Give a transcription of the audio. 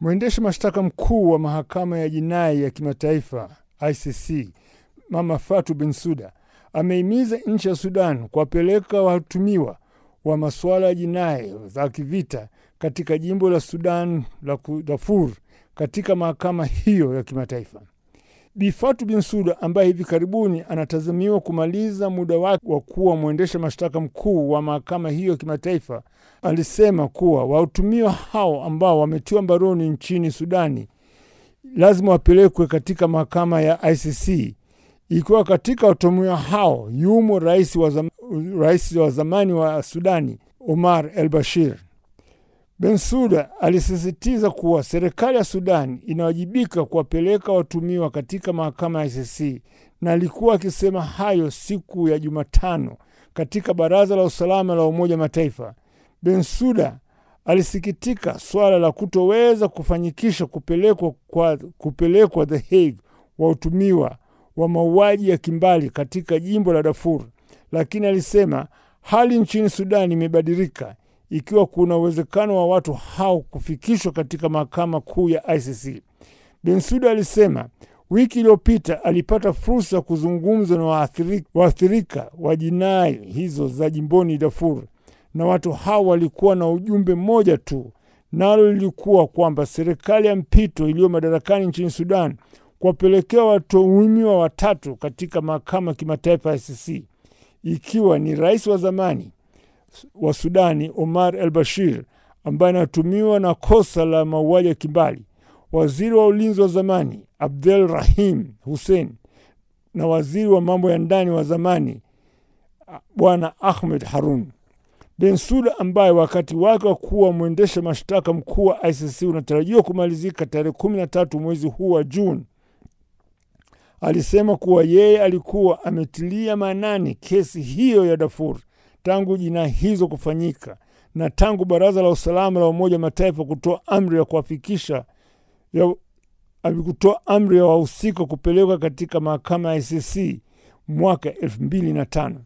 Mwendesha mashtaka mkuu wa mahakama ya jinai ya kimataifa ICC Mama Fatu Bin Suda ameimiza nchi ya Sudan kuwapeleka watumiwa wa masuala ya jinai za kivita katika jimbo la Sudan la Darfur katika mahakama hiyo ya kimataifa. Bi bin Suda ambaye hivi karibuni anatazamiwa kumaliza muda wake wa kuwa mwendesha mashtaka mkuu wa mahakama hiyo ya kimataifa alisema kuwa watumiwa hao ambao wametiwa mbaroni nchini Sudani lazima wapelekwe katika mahakama ya ICC. Ikiwa katika watumiwa hao yumo rais wa, zam, rais wa zamani wa Sudani Omar el Bashir. Bensuda alisisitiza kuwa serikali ya Sudani inawajibika kuwapeleka watumiwa katika mahakama ya ICC na alikuwa akisema hayo siku ya Jumatano katika Baraza la Usalama la Umoja Mataifa. Bensuda alisikitika swala la kutoweza kufanyikisha kupelekwa kwa kupelekwa The Hague watumiwa wa mauaji ya kimbali katika jimbo la Darfur, lakini alisema hali nchini Sudani imebadilika ikiwa kuna uwezekano wa watu hao kufikishwa katika mahakama kuu ya ICC. Bensuda alisema wiki iliyopita alipata fursa ya kuzungumza na waathirika wa jinai hizo za jimboni Darfur, na watu hao walikuwa na ujumbe mmoja tu, nalo lilikuwa kwamba serikali ya mpito iliyo madarakani nchini Sudan kuwapelekea watuhumiwa watatu katika mahakama kimataifa ya ICC, ikiwa ni rais wa zamani wa Sudani Omar al Bashir ambaye anatumiwa na kosa la mauaji ya kimbali, waziri wa ulinzi wa zamani Abdel Rahim Hussein na waziri wa mambo ya ndani wa zamani bwana Ahmed Harun. Bensuda ambaye wakati wake wa kuwa mwendesha mashtaka mkuu wa ICC unatarajiwa kumalizika tarehe kumi na tatu mwezi huu wa Juni alisema kuwa yeye alikuwa ametilia maanani kesi hiyo ya Darfur tangu jinai hizo kufanyika na tangu Baraza la Usalama la Umoja wa Mataifa kutoa amri ya kuwafikisha kutoa amri ya wahusika kupelekwa katika mahakama ya ICC mwaka elfu mbili na tano.